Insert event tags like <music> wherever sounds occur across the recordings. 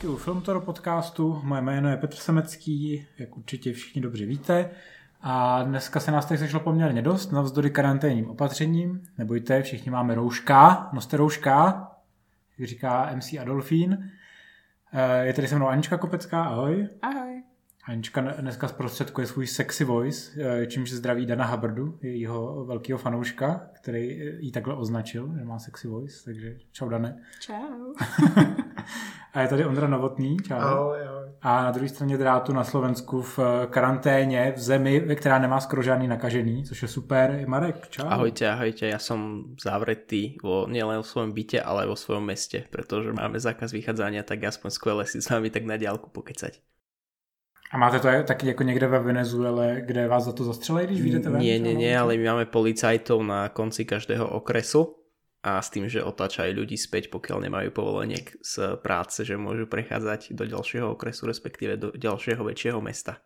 zpátky u Filmtoro podcastu. Moje jméno je Petr Semecký, jak určitě všichni dobře víte. A dneska se nás tady sešlo poměrně dost, navzdory karanténním opatřením. Nebojte, všichni máme rouška, noste rouška, jak říká MC Adolfín. Eh, je tady se mnou Anička Kopecká, ahoj. Ahoj. Anička dneska zprostředkuje svůj sexy voice, eh, čímž zdraví Dana Hubbardu, jejího velkého fanouška, který jí takhle označil, že má sexy voice, takže čau Dane. Čau. <laughs> A je tady Ondra Novotný, čau. Ahoj, ahoj. A na druhé straně drátu na Slovensku v eh, karanténě, v zemi, ve která nemá skoro žádný nakažený, což je super. Marek, čau. Ahojte, ahojte, ja som zavretý vo, nielen v svojom byte, ale vo svojom meste, pretože máme zákaz vychádzania, tak aspoň skvěle si s vami tak na diálku pokecať. A máte to taky jako někde ve Venezuele, kde vás za to zastřelej, když vyjdete ven? Nie, nie, nie, ale my máme policajtov na konci každého okresu a s tým, že otáčajú ľudí späť, pokiaľ nemajú povolenie z práce, že môžu prechádzať do ďalšieho okresu, respektíve do ďalšieho väčšieho mesta.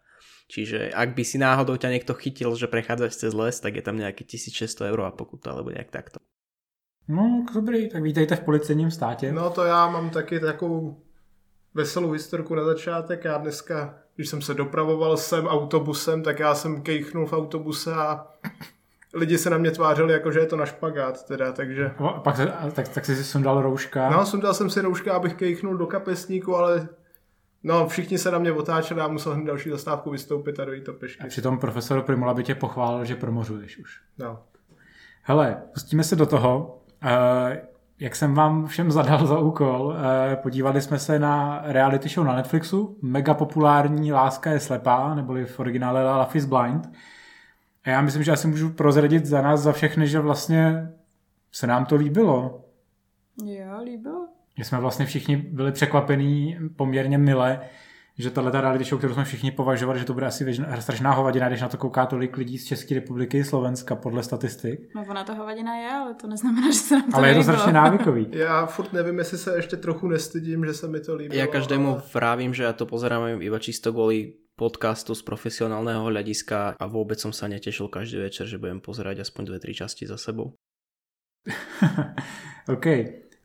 Čiže ak by si náhodou ťa niekto chytil, že prechádzaš cez les, tak je tam nejaký 1600 eur a pokuta, alebo nejak takto. No, dobrý, tak vítejte v policejním státě. No to já mám taky takovou veselou historku na začátek. Já dneska, když jsem se dopravoval sem autobusem, tak já jsem kejchnul v autobuse a lidi se na mě tvářili, jako že je to na špagát teda, takže... A pak se, tak, tak jsi si sundal rouška. No, sundal jsem si rouška, abych kejchnul do kapesníku, ale no, všichni se na mě otáčeli a musel hned další zastávku vystoupit a dojít to pešky. A přitom profesor Primula by tě pochválil, že promořuješ už. No. Hele, pustíme se do toho. Uh, jak jsem vám všem zadal za úkol, uh, podívali jsme se na reality show na Netflixu, mega populární Láska je slepá, neboli v originále Love is Blind. A já myslím, že asi můžu prozradit za nás, za všechny, že vlastně se nám to líbilo. Jo, líbilo. Že jsme vlastně všichni byli překvapení poměrně mile, že tahle ta reality show, kterou jsme všichni považovali, že to bude asi věžna, strašná hovadina, když na to kouká tolik lidí z České republiky, Slovenska, podle statistik. No ona to hovadina je, ale to neznamená, že se nám to Ale je to líbilo. strašně návykový. <laughs> Já furt nevím, jestli se ještě trochu nestydím, že se mi to líbilo. Ja každému ale- vravím, že ja to pozerám iba čisto kvôli podcastu z profesionálneho hľadiska a vôbec som sa netešil každý večer, že budem pozerať aspoň dve, tri časti za sebou. <laughs> OK.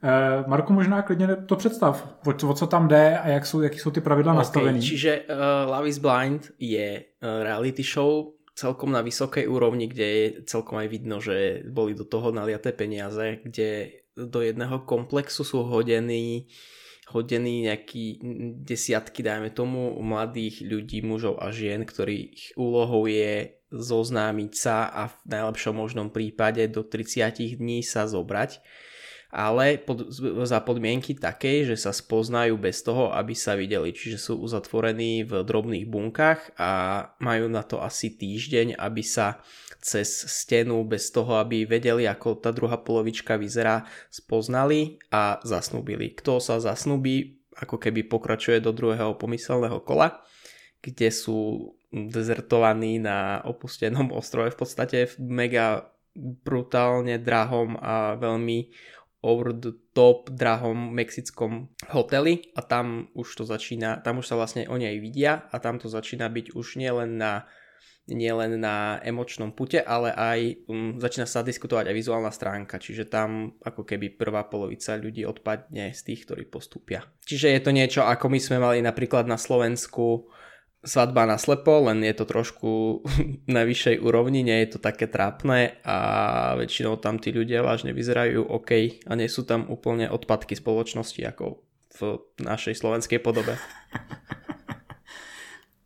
Uh, Marku, možná klidně to představ, o, co- o co tam jde a jak jsou, jaký jsou ty pravidla nastavený. čiže uh, Love is Blind je uh, reality show celkom na vysokej úrovni, kde je celkom aj vidno, že boli do toho naliaté peniaze, kde do jedného komplexu sú hodení hodení nejaký desiatky, dajme tomu, mladých ľudí, mužov a žien, ktorých úlohou je zoznámiť sa a v najlepšom možnom prípade do 30 dní sa zobrať ale pod, za podmienky takej, že sa spoznajú bez toho, aby sa videli. Čiže sú uzatvorení v drobných bunkách a majú na to asi týždeň, aby sa cez stenu bez toho, aby vedeli, ako tá druhá polovička vyzerá, spoznali a zasnúbili. Kto sa zasnúbi, ako keby pokračuje do druhého pomyselného kola, kde sú dezertovaní na opustenom <laughs> ostrove v podstate v mega brutálne drahom a veľmi over the top drahom mexickom hoteli a tam už to začína, tam už sa vlastne oni aj vidia a tam to začína byť už nielen na nielen na emočnom pute, ale aj um, začína sa diskutovať aj vizuálna stránka, čiže tam ako keby prvá polovica ľudí odpadne z tých, ktorí postúpia. Čiže je to niečo, ako my sme mali napríklad na Slovensku svadba na slepo, len je to trošku <laughs> na vyššej úrovni, nie je to také trápne a väčšinou tam tí ľudia vážne vyzerajú OK a nie sú tam úplne odpadky spoločnosti ako v našej slovenskej podobe. <laughs>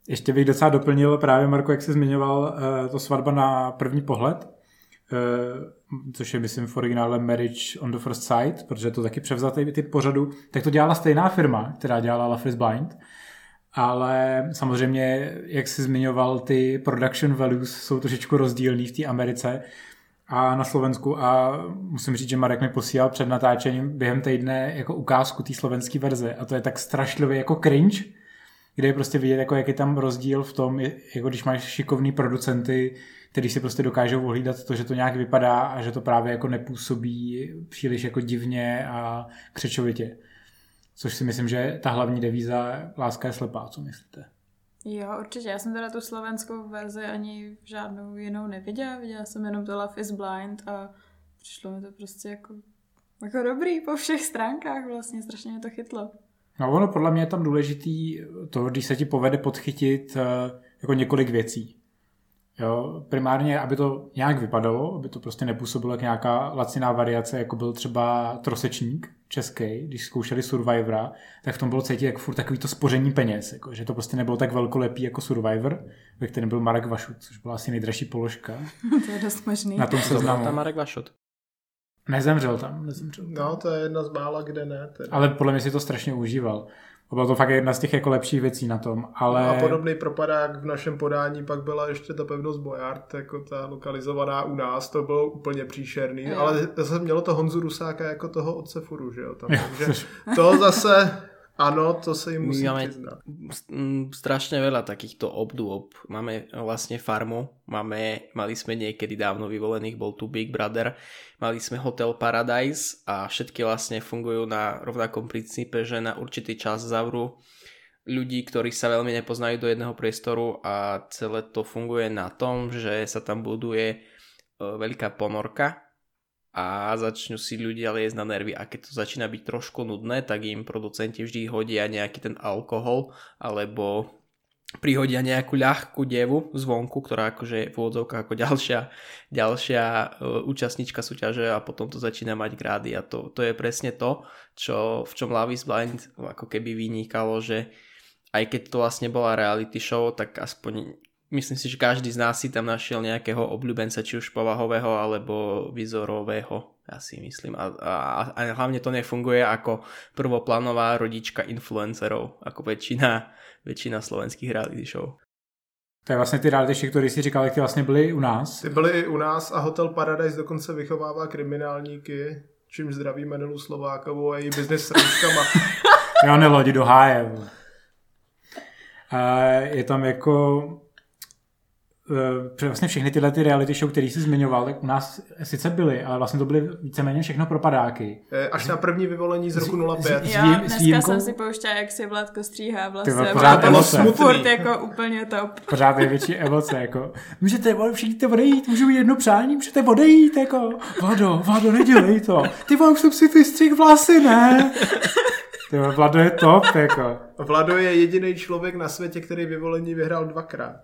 Ještě bych docela doplnil právě, Marko, jak jsi zmiňoval, eh, to svatba na první pohled, eh, což je, myslím, v originále Marriage on the First Sight, protože je to taky převzatý typ pořadu, tak to dělala stejná firma, která dělala Love is Blind, ale samozřejmě, jak jsi zmiňoval, ty production values jsou trošičku rozdílný v té Americe a na Slovensku a musím říct, že Marek mi posílal před natáčením během týdne jako ukázku té slovenské verze a to je tak strašlivě jako cringe, kde je prostě vidět, jako jak je tam rozdíl v tom, jako když máš šikovný producenty, který si prostě dokážou ohlídat to, že to nějak vypadá a že to právě jako nepůsobí příliš jako divně a křečovitě. Což si myslím, že ta hlavní devíza láska je slepá, co myslíte? Jo, určitě. Já jsem teda tu slovenskou verzi ani žádnou jinou neviděla. Viděla jsem jenom to Love is Blind a přišlo mi to prostě jako, jako dobrý po všech stránkách vlastně. Strašně mě to chytlo. No ono podle mě je tam důležitý to, když se ti povede podchytit eh, jako několik věcí. Jo, primárně, aby to nějak vypadalo, aby to prostě nepůsobilo jak nějaká laciná variace, jako byl třeba trosečník český, když zkoušeli Survivora, tak v tom bylo cítit jako furt takový to spoření peněz, jako, že to prostě nebylo tak velkolepý jako Survivor, ve kterém byl Marek Vašut, což byla asi nejdražší položka. <laughs> to je dost možný. Na tom seznamu. Tam Marek Vašut. Nezemřel tam, nezemřel tam. No, to je jedna z mála, kde ne. Teda. Ale podle mě si to strašně užíval. Bylo to fakt jedna z těch jako lepších věcí na tom, ale... A podobný propadák v našem podání pak byla ještě ta pevnost Bojard, jako ta lokalizovaná u nás, to bylo úplně příšerný, ale zase mělo to Honzu Rusáka jako toho otce Furu, že jo, tam, Jo, takže to zase, ano, to se jim musí máme mm, strašne veľa takýchto obdôb. Máme vlastne farmu, máme, mali sme niekedy dávno vyvolených, bol tu Big Brother, mali sme Hotel Paradise a všetky vlastne fungujú na rovnakom princípe, že na určitý čas zavrú ľudí, ktorí sa veľmi nepoznajú do jedného priestoru a celé to funguje na tom, že sa tam buduje e, veľká ponorka a začnú si ľudia liesť na nervy. A keď to začína byť trošku nudné, tak im producenti vždy hodia nejaký ten alkohol alebo prihodia nejakú ľahkú devu zvonku, ktorá akože je v úvodzovkách ako ďalšia, ďalšia e, účastnička súťaže a potom to začína mať grády. A to, to je presne to, čo, v čom Love is Blind ako keby vynikalo, že aj keď to vlastne bola reality show, tak aspoň myslím si, že každý z nás si tam našiel nejakého obľúbenca, či už povahového alebo vizorového, ja si myslím. A, a, a hlavne to nefunguje ako prvoplánová rodička influencerov, ako väčšina, väčšina slovenských reality show. To je vlastně ty reality show, které si říkal, jak ty vlastně byly u nás. Ty byly i u nás a Hotel Paradise dokonce vychovává kriminálníky, čím zdravíme Nelu Slovákovou a její biznis s rouškama. <laughs> Jo, nelodi do háje. je tam jako eh, vlastně všechny tyhle ty reality show, které jsi zmiňoval, tak u nás sice byly, ale vlastně to byly víceméně všechno propadáky. Eh, Až na první vyvolení z roku 05. S Já výjim- s dneska výjimkou- jsem si pouštěla, jak si Vladko stříhá vlasy. Ty vole, a pořád bylo to emoce. furt jako úplně top. Pořád největší emoce, jako můžete všichni odejít, můžu mít jedno přání, můžete odejít, jako Vlado, Vlado, nedělej to. Ty vole, už jsem si vystřih vlasy, ne? Ty Vlado je top, jako. Vlado je jediný člověk na světě, který vyvolení vyhrál dvakrát.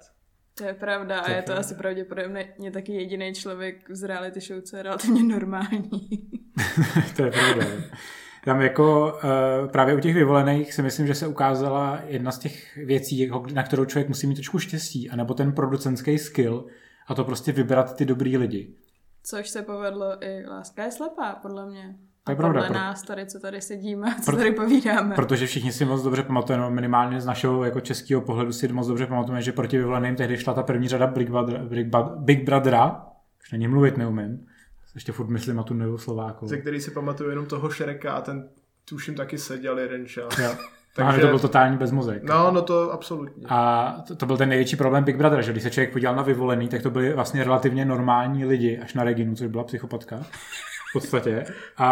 To je pravda a je to asi pravděpodobně taky jediný člověk z reality show, co je relativně normální. <laughs> to je pravda. Tam jako uh, právě u těch vyvolených si myslím, že se ukázala jedna z těch věcí, jako na kterou člověk musí mít trošku štěstí, anebo ten producentský skill a to prostě vybrat ty dobrý lidi. Což se povedlo i Láska je slepá, podle mě. To je A pravda, Podle pro- nás tady, co tady sedíme a co Pro- tady povídáme. Protože všichni si moc dobře pamatujeme, no minimálně z našeho jako českého pohledu si moc dobře pamatujeme, že proti vyvoleným tehdy šla ta první řada Big, Brother, Big, Bad- Big Brothera, už není mluvit neumím, ještě furt myslím na tu Nelu Slovákovou. Ze který si pamatuju jenom toho Šereka a ten tuším taky seděl jeden čas. Jo. <laughs> Takže- Takže... to byl totální bezmozek. No, no to absolutně. A to, to byl ten největší problém Big Brother, že když se člověk podíval na vyvolený, tak to byli vlastně relativně normální lidi, až na Reginu, což byla psychopatka v podstatě. A,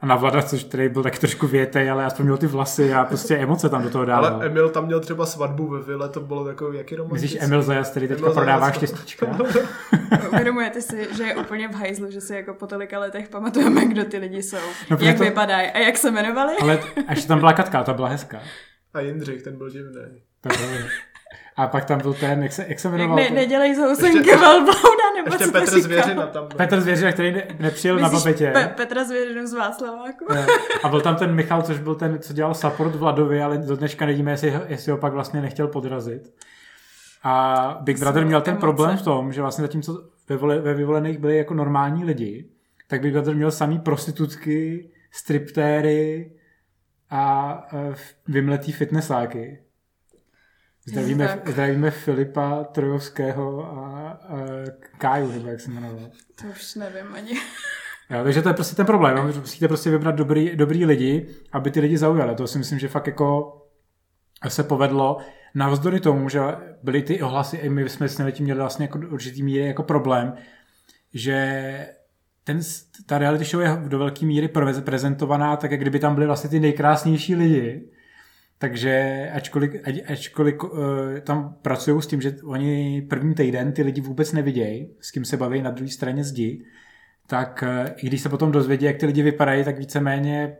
a na Vlada, což který byl taky trošku větej, ale aspoň měl ty vlasy a prostě emoce tam do toho dával. Ale Emil tam měl třeba svatbu ve vile, to bylo takový jaký romantický. Myslíš Emil Zajas, který teďka Emil prodává Zajas. štěstíčka? <laughs> Uvědomujete si, že je úplně v hajzlu, že si jako po tolika letech pamatujeme, kdo ty lidi jsou. No, jak to- vypadají a jak se jmenovali? Ale až tam byla Katka, ta byla hezká. A Jindřich, ten byl divný. A pak tam byl ten, jak se, jak se Jak jmenoval? ne, ten- nedělej z housenky Ještě- velblouda, nebo Ještě co Petr říkal? Zvěřina tam byl. Petr Zvěřina, který ne, nepřijel na Myslíš babetě. Pe- Petra Zvěřinu z Václaváku? Ne. A byl tam ten Michal, což byl ten, co dělal support Vladovi, ale do dneška nevíme, jestli, ho- jestli ho pak vlastně nechtěl podrazit. A Big Brother měl ten problém v tom, že vlastně zatímco ve, vole, ve vyvolených byli jako normální lidi, tak Big Brother měl samý prostitutky, striptéry a uh, vymletý fitnessáky. Zdravíme, Tak. zdravíme Filipa Trojovského a, a Káju, nebo jak se jmenoval. To už nevím ani. <laughs> Jo, takže to je prostě ten problém, musíte prostě vybrat dobrý, dobrý lidi, aby ty lidi zaujali. To si myslím, že fakt jako se povedlo. Navzdory tomu, že byly ty ohlasy, i my jsme s tím měli vlastně jako určitý míry jako problém, že ten, ta reality show je do velké míry preze- prezentovaná tak, jak kdyby tam byly vlastně ty nejkrásnější lidi. Takže ačkoliv, ačkoliv uh, tam pracují s tím, že oni první týden ty lidi vůbec nevidějí, s kým se baví na druhé straně zdi, tak eh, i když se potom dozvědí, jak ty lidi vypadají, tak víceméně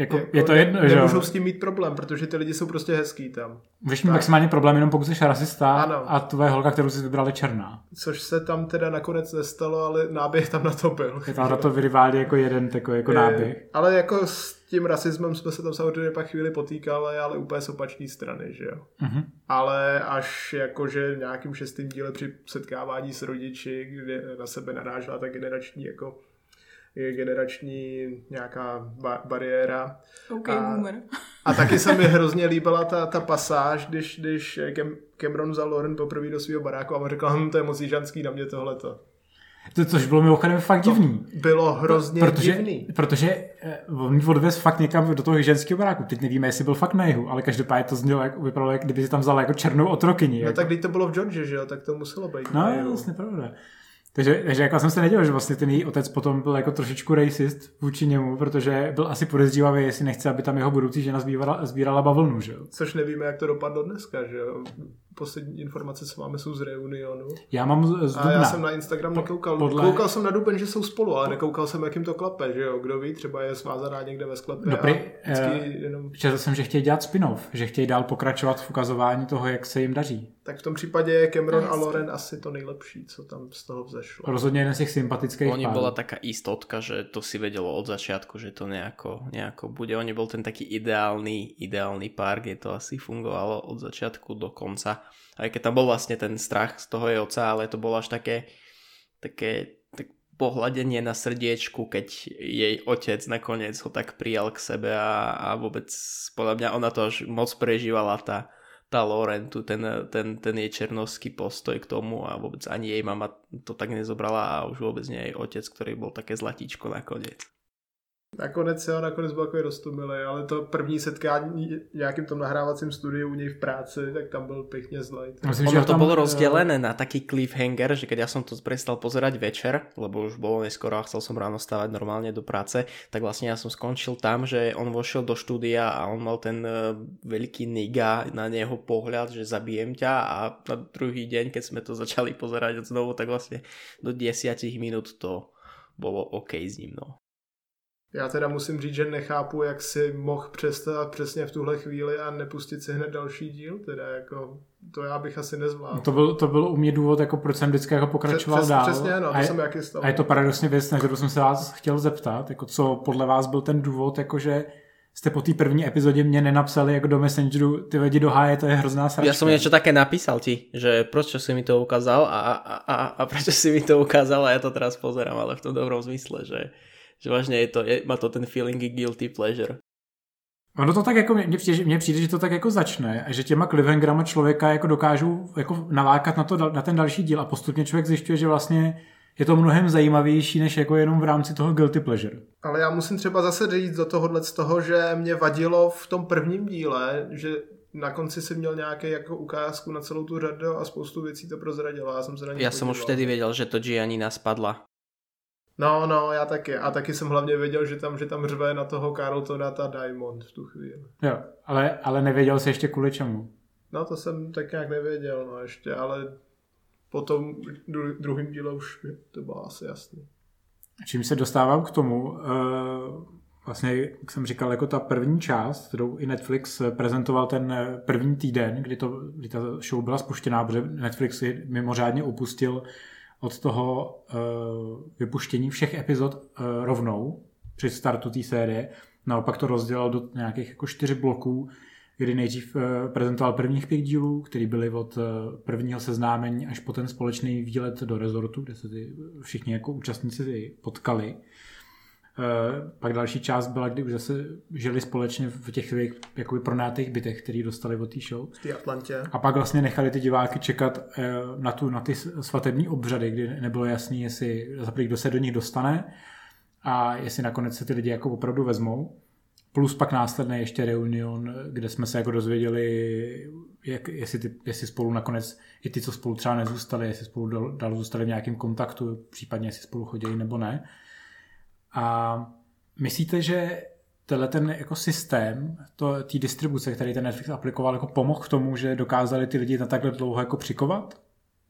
Jako, jako je to jedno, že Nemůžou s tím mít problém, protože ty lidi jsou prostě hezký tam. Můžeš mít maximálně problém jenom pokud jsi rasista Ano. a tvoje holka, kterou jsi vybral, je černá. Což se tam teda nakonec nestalo, ale náběh tam na to byl. Je tam na to vyriváli jako jeden takový jako náběh. Eh, Ale jako s tím rasismem jsme se tam samozřejmě pak chvíli potýkali, ale úplně z opačné strany, že jo. Mhm. Ale až jakože v nějakým šestým díle při setkávání s rodiči, kde na sebe narážela ta generační jako je generační nějaká ba- bariéra. OK, A- boomer. <laughs> A taky se mi hrozně líbila ta, ta pasáž, když, když Cam, Cameron vzal Lauren poprvé do svého baráku a on řekl, hm, to je moc jižanský na mě tohleto. To, což bylo mimochodem fakt divný. Bylo hrozně Protože, divný. protože eh, on odvez fakt někam do toho ženského baráku. Teď nevíme, jestli byl fakt na jihu, ale každopádně to znělo, jak, vypadalo, jak kdyby si tam vzal jako černou otrokyni. No jako. tak když to bylo v Georgia, že jo, tak to muselo být. No, je vlastně pravda. Takže, takže jako jsem se nedělal, že vlastně ten její otec potom byl jako trošičku racist vůči němu, protože byl asi podezřívavý, jestli nechce, aby tam jeho budoucí žena sbírala, sbírala bavlnu, že jo. Což nevíme, jak to dopadlo dneska, že jo. Poslední informace, co máme, jsou z Reunionu. Já mám z, z A Dubna. já jsem na Instagram nekoukal. podle- Koukal jsem na Duben, že jsou spolu, ale nekoukal jsem, jak jim to klape, že jo. Kdo ví, třeba je svázaná někde ve sklepě Dobrý, a vždycky eh, jenom... Četl jsem, že chtějí dělat spin-off, že chtějí dál pokračovat v ukazování toho, jak se jim daří. Tak v tom případě je Cameron a. Loren asi to nejlepší, co tam z toho vzešlo. Rozhodně jeden z těch sympatických Oni párů. bola taká istotka, že to si vedelo od začiatku, že to nejako, nejako bude. Oni bol ten taký ideálny, ideálny pár, kde to asi fungovalo od začiatku do konca. Aj keď tam bol vlastne ten strach z toho jej oca, ale to bolo až také, také tak pohľadenie na srdiečku, keď jej otec nakoniec ho tak prijal k sebe a, a vôbec podľa mňa ona to až moc prežívala tá, Lauren, tu ten, ten, ten jej černovský postoj k tomu a vôbec ani jej mama to tak nezobrala a už vôbec nie jej otec, ktorý bol také zlatíčko nakoniec. Nakonec jo, nakonec byl takový roztomilý, ale to první setkání nějakým tom nahrávacím studiu u něj v práci, tak tam byl pěkně zlej. Myslím, Ono ho to tam, bolo eh, rozdelené na taký cliffhanger, že keď ja som to prestal pozerať večer, lebo už bolo neskoro a chcel som ráno stávať normálne do práce, tak vlastne ja som skončil tam, že on vošiel do štúdia a on mal ten eh, veľký niga na neho pohľad, že zabijem ťa a na druhý deň, keď sme to začali pozerať znovu, tak vlastne do 10 minút to bolo OK s ním, no. Já teda musím říct, že nechápu, jak si mohl přestat přesně v tuhle chvíli a nepustit si hned další díl, teda jako to já bych asi nezvládl. To byl, to byl u mě důvod, jako proč jsem vždycky jako pokračoval Přes- dál. Přesně, no, a, to je, jsem jaký stalo. a je to paradoxně věc, na kterou jsem se vás chtěl zeptat, jako co podle vás byl ten důvod, jakože jste po té první epizodě mě nenapsali jako do Messengeru, ty lidi do háje, to je hrozná sračka. Ja som niečo také napísal ti, že prečo si mi to ukázal a, a, a, a prečo si mi to ukázal a ja to teraz pozerám, ale v tom dobrom zmysle, že, že vážne je to, je, má to ten feeling guilty pleasure. Ono to tak jako, mně přijde, mně přijde, že to tak jako začne a že těma cliffhangerama člověka jako dokážou jako nalákat na, to, na ten další díl a postupně člověk zjišťuje, že vlastně je to mnohem zajímavější, než jako jenom v rámci toho guilty pleasure. Ale já musím třeba zase říct do tohohle z toho, že mě vadilo v tom prvním díle, že na konci si měl nějaký jako ukázku na celou tu řadu a spoustu věcí to prozradilo. Já jsem se na Ja som už vtedy vedel, že to Giannina spadla. No, no, já taky. A taky jsem hlavně věděl, že tam, že tam řve na toho Carltona ta Diamond v tu chvíli. Jo, ale, ale nevěděl jsi ještě kvůli čemu. No to jsem tak nějak nevěděl, no ještě, ale po tom dru- druhém díle už mi to bylo asi jasný. Čím se dostávám k tomu, eh, vlastně, jak jsem říkal, jako ta první část, kterou i Netflix prezentoval ten eh, první týden, kdy, to, kdy ta show byla spuštěná, protože Netflix si mimořádně upustil od toho eh, vypuštění všech epizod eh, rovnou při startu té série. Naopak to rozdělal do nějakých jako čtyř bloků, kdy nejdřív eh, prezentoval prvních pět dílů, který byly od prvního seznámení až po ten společný výlet do rezortu, kde se ty všichni jako účastníci potkali. Eh, Pak další část byla, kdy už zase žili společně v těch svých jakoby pronátých bytech, který dostali od té show. V té Atlantě. A pak vlastně nechali ty diváky čekat eh, na, tu, na ty svatební obřady, kdy nebylo jasný, jestli za kdo se do nich dostane a jestli nakonec se ty lidi jako opravdu vezmou. Plus pak následně ještě reunion, kde jsme se jako dozvěděli, jak, jestli, ty, jestli spolu nakonec, i ty, co spolu třeba nezůstali, jestli spolu dal, dál zůstali v nějakém kontaktu, případně jestli spolu chodili nebo ne. A myslíte, že tenhle ten jako systém, to, tý distribuce, který ten Netflix aplikoval, jako pomohl k tomu, že dokázali ty lidi na takhle dlouho jako přikovat?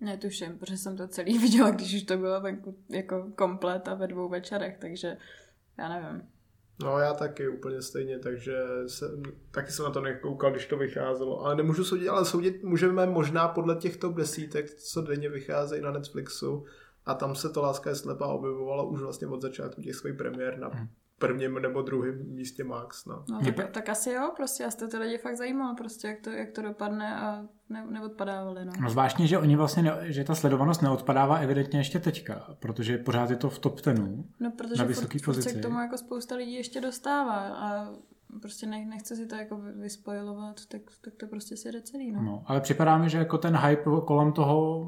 Netuším, protože jsem to celý <laughs> viděla, když už to bylo venku jako komplet a ve dvou večerech, takže já nevím. No já taky úplně stejně, takže se, taky jsem na to nekoukal, když to vycházelo. Ale nemůžu soudit, ale soudit můžeme možná podle těch top desítek, co denně vycházejí na Netflixu. A tam se to Láska je slepá objevovalo už vlastně od začátku těch svých premiér na Hmm. prvním nebo druhém místě Max. No. No, tak, tak, asi jo, prostě a jste ty lidi fakt zajímalo, prostě jak to, jak to dopadne a ne, neodpadávali, no. No zvláštně, že oni vlastně, ne, že ta sledovanost neodpadává evidentně ještě teďka, protože pořád je to v top tenu. No, protože na vysoký furt, furt se pozici. k tomu jako spousta lidí ještě dostává a prostě ne, nechce si to jako vy- vyspojovat, tak, tak to prostě si jde celý, no. No, ale připadá mi, že jako ten hype kolem toho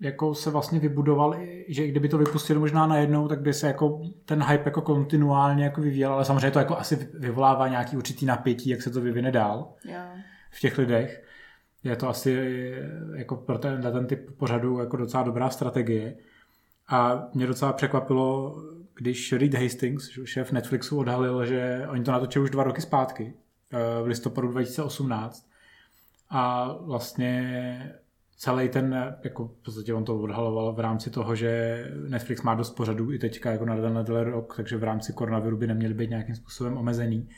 jako se vlastně vybudoval, i- že kdyby to vypustili možná najednou, tak by se jako ten hype jako kontinuálně jako vyvíjel, ale samozřejmě to jako asi vyvolává nějaký určitý napětí, jak se to vyvine dál Jo. v těch lidech. Je to asi jako pro ten, ten typ pořadu jako docela dobrá strategie. A mě docela překvapilo, když Reed Hastings, šéf Netflixu, odhalil, že oni to natočili už dva roky zpátky, eh, v listopadu 2018. A vlastně celý ten, jako v podstatě on to odhaloval v rámci toho, že Netflix má dost pořadů i teďka jako na tenhle rok, takže v rámci koronaviru by neměly být nějakým způsobem omezený.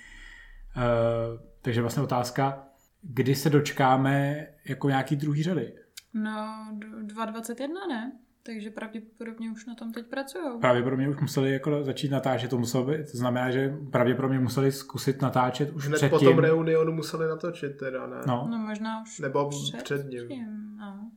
Uh, takže vlastně otázka, kdy se dočkáme jako nějaký druhý řady. No, d- 2.21 ne? Takže pravděpodobně už na tom teď pracují. Pravděpodobně už museli jako začít natáčet, to muselo být, to znamená, že pravděpodobně museli zkusit natáčet už Hned předtím. po tom reunionu museli natočit teda, ne? No, No možná už Nebo před ním. no.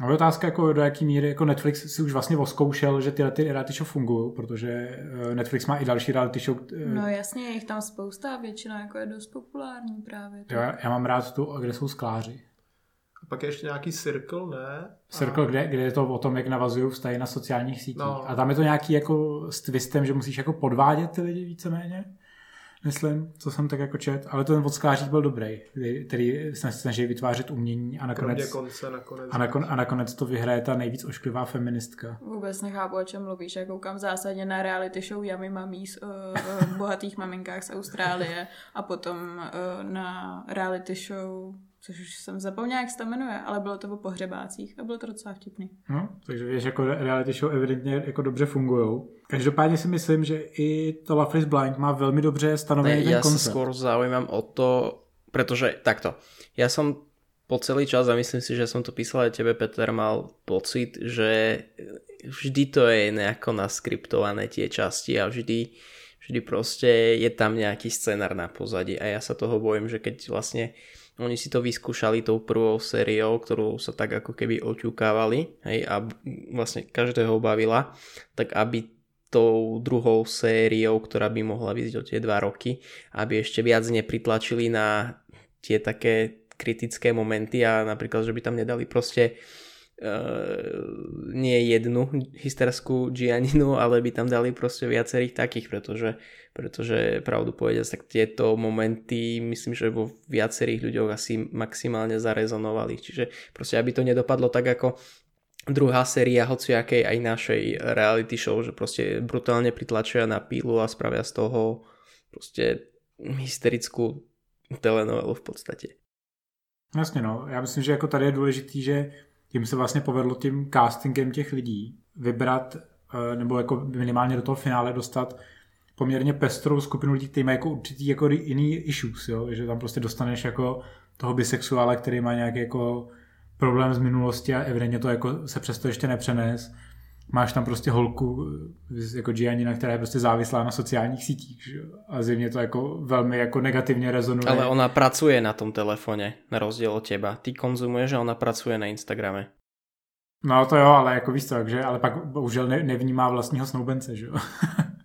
A je otázka, jako do jaký míry jako Netflix si už vlastně oskoušel, že tyhle ty reality show fungují, protože eh, Netflix má i další reality show. eh, no jasně, je jich tam spousta a většina jako je dost populární právě. jo, já mám rád tu, kde jsou skláři. Pak je ještě nějaký Circle, ne? Circle, kde, kde je to o tom, jak navazují vztahy na sociálních sítích. No. A tam je to nějaký jako s twistem, že musíš jako podvádět ty lidi víceméně. Myslím, co jsem tak jako čet, ale ten od sklářík byl dobrý, který, se snaží vytvářet umění a nakonec, konce nakonec. a, nakon, a nakonec to vyhraje ta nejvíc ošklivá feministka. Vůbec nechápu, o čem mluvíš. Já koukám zásadně na reality show Yummy Mummies o, o bohatých maminkách z Austrálie a potom o, na reality show, což už jsem zapomněla, jak se to jmenuje, ale bylo to o pohřebácích a bylo to docela vtipný. No, takže víš, jako reality show evidentně jako dobře fungují. Každopádně si myslím, že i to Love is Blind má velmi dobře stanovený Ne, ten sa koncept. skôr zaujímam o to, pretože takto, ja som po celý čas, a myslím si, že som to písal aj tebe, Peter, mal pocit, že vždy to je nejako naskriptované tie časti a vždy, vždy proste je tam nejaký scenár na pozadí a ja sa toho bojím, že keď vlastne oni si to vyskúšali tou prvou sériou, ktorú sa tak ako keby oťukávali hej, a vlastne každého bavila, tak aby tou druhou sériou, ktorá by mohla vyjsť o tie dva roky, aby ešte viac nepritlačili na tie také kritické momenty a napríklad, že by tam nedali proste uh, nie jednu hysterskú Gianninu, ale by tam dali proste viacerých takých, pretože, pretože pravdu povedať, tak tieto momenty myslím, že vo viacerých ľuďoch asi maximálne zarezonovali. Čiže proste aby to nedopadlo tak ako druhá séria hociakej aj našej reality show, že proste brutálne pritlačia na pílu a spravia z toho proste hysterickú telenovelu v podstate. Jasně no, já myslím, že jako tady je důležitý, že tím se vlastně povedlo tím castingem těch lidí vybrat, eh, nebo jako minimálně do toho finále dostat poměrně pestrou skupinu lidí, kteří mají jako určitý jako jiný issues, jo? že tam prostě dostaneš jako toho bisexuála, který má nějaký jako problém z minulosti a evidentně to jako se přesto ještě nepřenes. Máš tam prostě holku eh, jako Giannina, která je prostě závislá na sociálních sítích. Že? A zjevně to jako velmi jako negativně rezonuje. Ale ona pracuje na tom telefone, na rozdiel od teba. Ty konzumuješ a ona pracuje na Instagrame. No to jo, ale jako víš co, takže, ale pak bohužel ne, nevnímá vlastního snoubence, že jo. <laughs>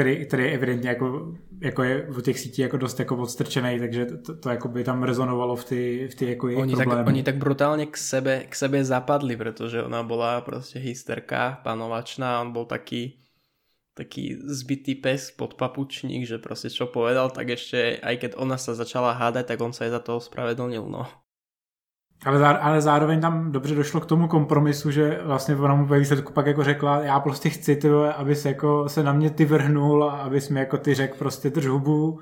který, který je evidentně jako, jako je v těch sítích jako dost jako odstrčený, takže to, to jako by tam rezonovalo v ty, v ty jako jejich Oni tak, problémy. oni tak brutálne k sebe, k sebe zapadli, pretože ona bola proste hysterka, panovačná, on bol taký taký zbytý pes pod papučník, že proste čo povedal, tak ešte aj keď ona sa začala hádať, tak on sa aj za to ospravedlnil, no. Ale, zá, ale zároveň tam dobře došlo k tomu kompromisu, že vlastně ona mu ve výsledku pak jako řekla, já prostě chci, ty, vole, aby se, jako, se na mě ty vrhnul a aby mi jako ty řekl prostě drž hubu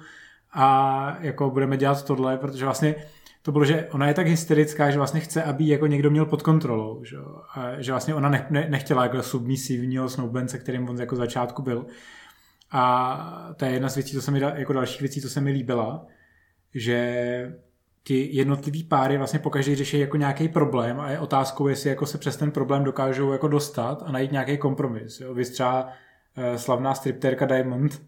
a jako budeme dělat tohle, protože vlastně to bylo, že ona je tak hysterická, že vlastně chce, aby jako někdo měl pod kontrolou, že, a že vlastně ona ne, ne, nechtěla jako submisivního snoubence, kterým on jako začátku byl. A to je jedna z věcí, co se mi, jako dalších věcí, co se mi líbila, že ty jednotlivý páry vlastně pokaždé řeší jako nějaký problém a je otázkou, jestli jako se přes ten problém dokážou jako dostat a najít nějaký kompromis. Jo. Vy třeba uh, slavná striptérka Diamond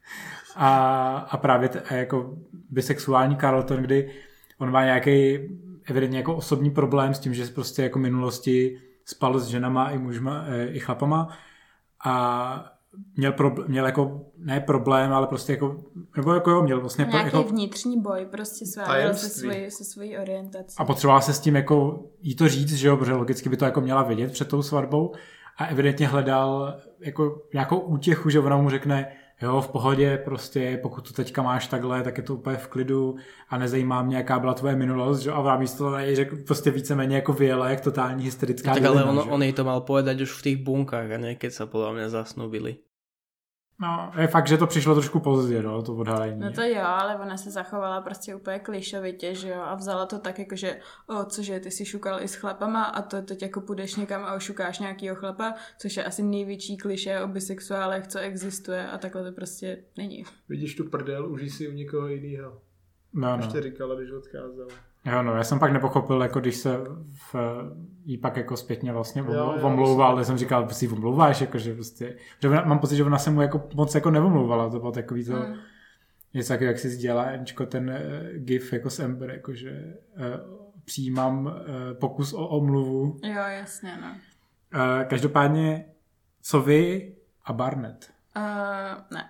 <laughs> a, a právě t, a jako bisexuální Carlton, kdy on má nějaký evidentně jako osobní problém s tím, že prostě jako minulosti spal s ženama i mužma, eh, i chlapama a měl, pro, měl jako, ne problém, ale prostě jako, nebo jako jo, měl vlastně... Nějaký jako, vnitřní boj prostě sváděl se svojí, se svojí orientací. A potřeboval se s tím jako jí to říct, že jo, protože logicky by to jako měla vědět před tou svatbou a evidentně hledal jako nějakou útěchu, že ona mu řekne, jo, v pohodě, prostě pokud to teďka máš takhle, tak je to úplně v klidu a nezajímá mě, jaká byla tvoje minulost, že? a vám místo toho řekl prostě víceméně jako vyjela, jak totální hysterická no, tak ale on, on jej to mal povedať už v těch bunkách a ne keď sa podľa mňa zasnubili. No, je fakt, že to přišlo trošku pozdě, no, to odhalení. No to jo, ale ona se zachovala prostě úplně klišovitě, že jo, a vzala to tak jako, že o, cože, ty si šukal i s chlapama a to teď jako půjdeš někam a ošukáš nějakýho chlapa, což je asi největší kliše o bisexuálech, co existuje a takhle to prostě není. Vidíš tu prdel, užij si u někoho jiného. No, no. Ještě říkala, když odcházela. Jo, no, já jsem pak nepochopil, jako když se v, jí pak jako zpětně vlastně omlouval, jsem říkal, si omlouváš, jako, že prostě, že mám pocit, že ona se mu jako moc jako nevomlouvala, to bylo takový to, mm. něco jako, jak si sdělá Enčko ten uh, gif jako s Ember, jako, že uh, přijímám uh, pokus o omluvu. Jo, jasně, no. Uh, každopádně, co vy a Barnett? Uh, ne.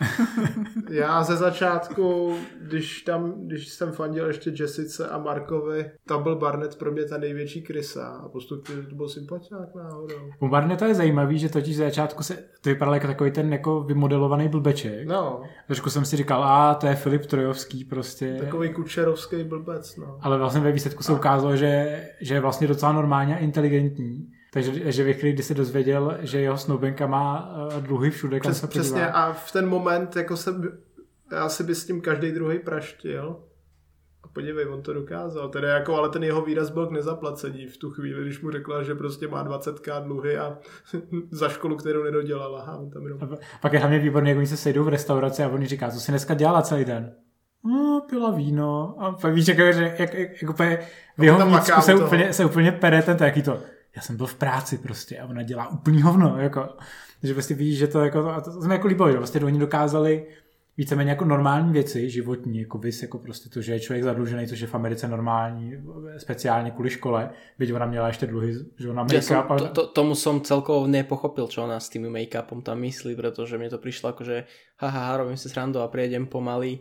<laughs> Já ze začátku, když tam, když jsem fandil ještě Jessice a Markovi, tam byl Barnett pro mě ta největší krysa a postupně to byl sympatiák náhodou. U Barnetta je zajímavý, že totiž ze začátku se, to vypadal jako takový ten jako vymodelovaný blbeček. No. Trošku jsem si říkal, a to je Filip Trojovský prostě. Takový kučerovský blbec, no. Ale vlastně ve výsledku se ukázalo, že, že je vlastně docela normálně a inteligentní takže že ve chvíli, kdy se dozvěděl, že jeho snoubenka má uh, dluhy všude, kam Přes, se podívá. Přesně a v ten moment jako se, já si by s tím každý druhý praštil. A podívej, on to dokázal. Tedy jako, ale ten jeho výraz byl k nezaplacení v tu chvíli, když mu řekla, že prostě má 20k dluhy a <laughs> za školu, kterou nedodělala. A on tam jenom... A pak je hlavně výborný, jak oni se sejdou v restauraci a on říká, co si dneska dělala celý den? No, pila víno. A pak víš, jako, že jak, jak, jak úplně v jeho se úplně, se úplně pere ten taký to já jsem byl v práci prostě a ona dělá úplný hovno, jako, že prostě vidíš, že to jako, a to, to mi jako líbilo, že vlastně oni dokázali víceméně jako normální věci životní, jako vys, jako prostě to, že je člověk zadlužený, což je v Americe normální, speciálně kvůli škole, byť ona měla ještě dluhy, že ona make ja to, to, tomu som celkovo nepochopil, čo ona s tým make-upom tam myslí, protože mi to přišlo jako, že haha, robím si srandu a prijedem pomaly